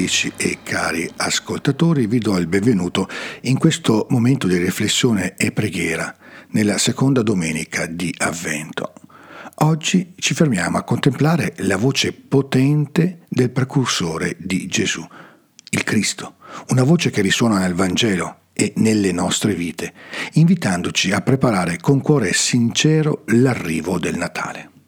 ascoltatrici e cari ascoltatori, vi do il benvenuto in questo momento di riflessione e preghiera nella seconda domenica di Avvento. Oggi ci fermiamo a contemplare la voce potente del precursore di Gesù, il Cristo, una voce che risuona nel Vangelo e nelle nostre vite, invitandoci a preparare con cuore sincero l'arrivo del Natale.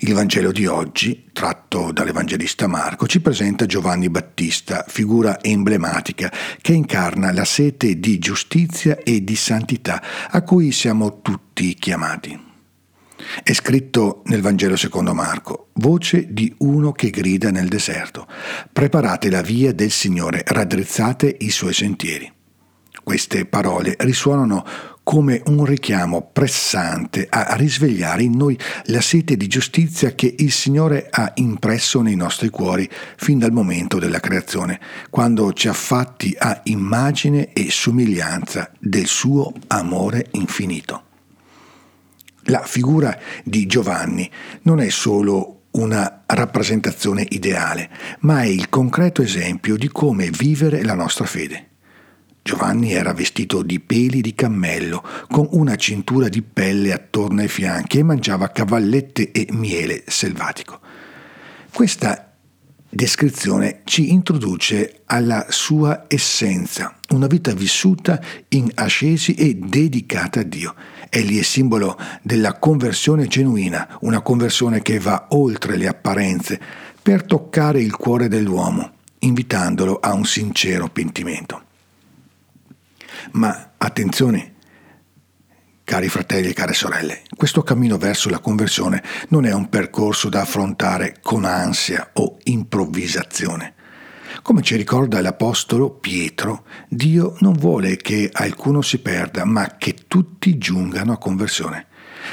Il Vangelo di oggi, tratto dall'Evangelista Marco, ci presenta Giovanni Battista, figura emblematica che incarna la sete di giustizia e di santità a cui siamo tutti chiamati. È scritto nel Vangelo secondo Marco, voce di uno che grida nel deserto, preparate la via del Signore, raddrizzate i suoi sentieri. Queste parole risuonano come un richiamo pressante a risvegliare in noi la sete di giustizia che il Signore ha impresso nei nostri cuori fin dal momento della creazione, quando ci ha fatti a immagine e somiglianza del suo amore infinito. La figura di Giovanni non è solo una rappresentazione ideale, ma è il concreto esempio di come vivere la nostra fede. Giovanni era vestito di peli di cammello, con una cintura di pelle attorno ai fianchi e mangiava cavallette e miele selvatico. Questa descrizione ci introduce alla sua essenza, una vita vissuta in ascesi e dedicata a Dio. Egli è simbolo della conversione genuina, una conversione che va oltre le apparenze per toccare il cuore dell'uomo, invitandolo a un sincero pentimento. Ma attenzione, cari fratelli e care sorelle, questo cammino verso la conversione non è un percorso da affrontare con ansia o improvvisazione. Come ci ricorda l'Apostolo Pietro, Dio non vuole che alcuno si perda, ma che tutti giungano a conversione.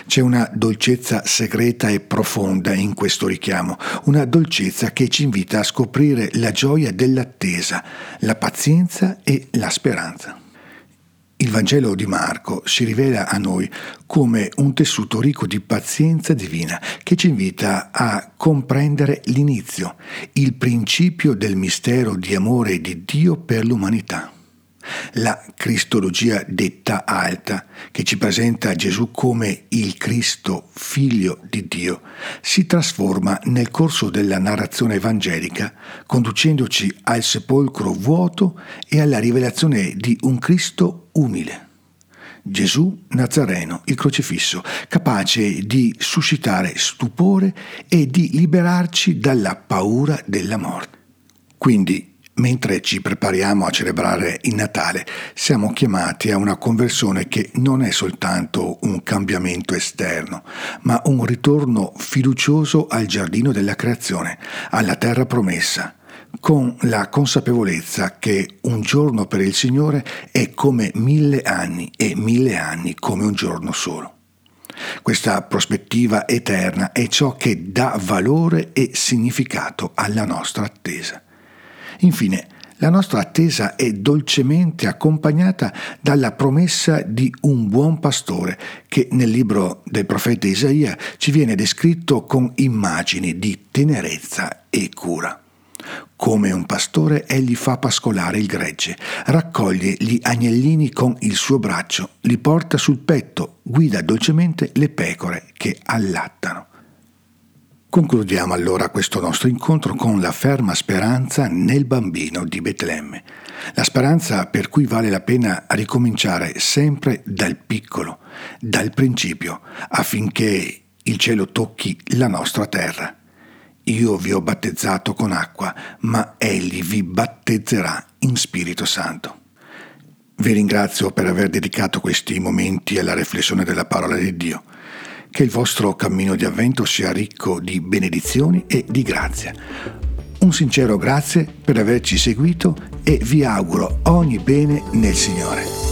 C'è una dolcezza segreta e profonda in questo richiamo, una dolcezza che ci invita a scoprire la gioia dell'attesa, la pazienza e la speranza. Il Vangelo di Marco si rivela a noi come un tessuto ricco di pazienza divina che ci invita a comprendere l'inizio, il principio del mistero di amore di Dio per l'umanità. La cristologia detta alta, che ci presenta Gesù come il Cristo, figlio di Dio, si trasforma nel corso della narrazione evangelica, conducendoci al sepolcro vuoto e alla rivelazione di un Cristo umile. Gesù Nazareno, il crocifisso, capace di suscitare stupore e di liberarci dalla paura della morte. Quindi Mentre ci prepariamo a celebrare il Natale, siamo chiamati a una conversione che non è soltanto un cambiamento esterno, ma un ritorno fiducioso al giardino della creazione, alla terra promessa, con la consapevolezza che un giorno per il Signore è come mille anni e mille anni come un giorno solo. Questa prospettiva eterna è ciò che dà valore e significato alla nostra attesa. Infine, la nostra attesa è dolcemente accompagnata dalla promessa di un buon pastore che nel libro del profeta Isaia ci viene descritto con immagini di tenerezza e cura. Come un pastore egli fa pascolare il gregge, raccoglie gli agnellini con il suo braccio, li porta sul petto, guida dolcemente le pecore che allattano. Concludiamo allora questo nostro incontro con la ferma speranza nel bambino di Betlemme, la speranza per cui vale la pena ricominciare sempre dal piccolo, dal principio, affinché il cielo tocchi la nostra terra. Io vi ho battezzato con acqua, ma egli vi battezzerà in Spirito Santo. Vi ringrazio per aver dedicato questi momenti alla riflessione della parola di Dio. Che il vostro cammino di avvento sia ricco di benedizioni e di grazia. Un sincero grazie per averci seguito e vi auguro ogni bene nel Signore.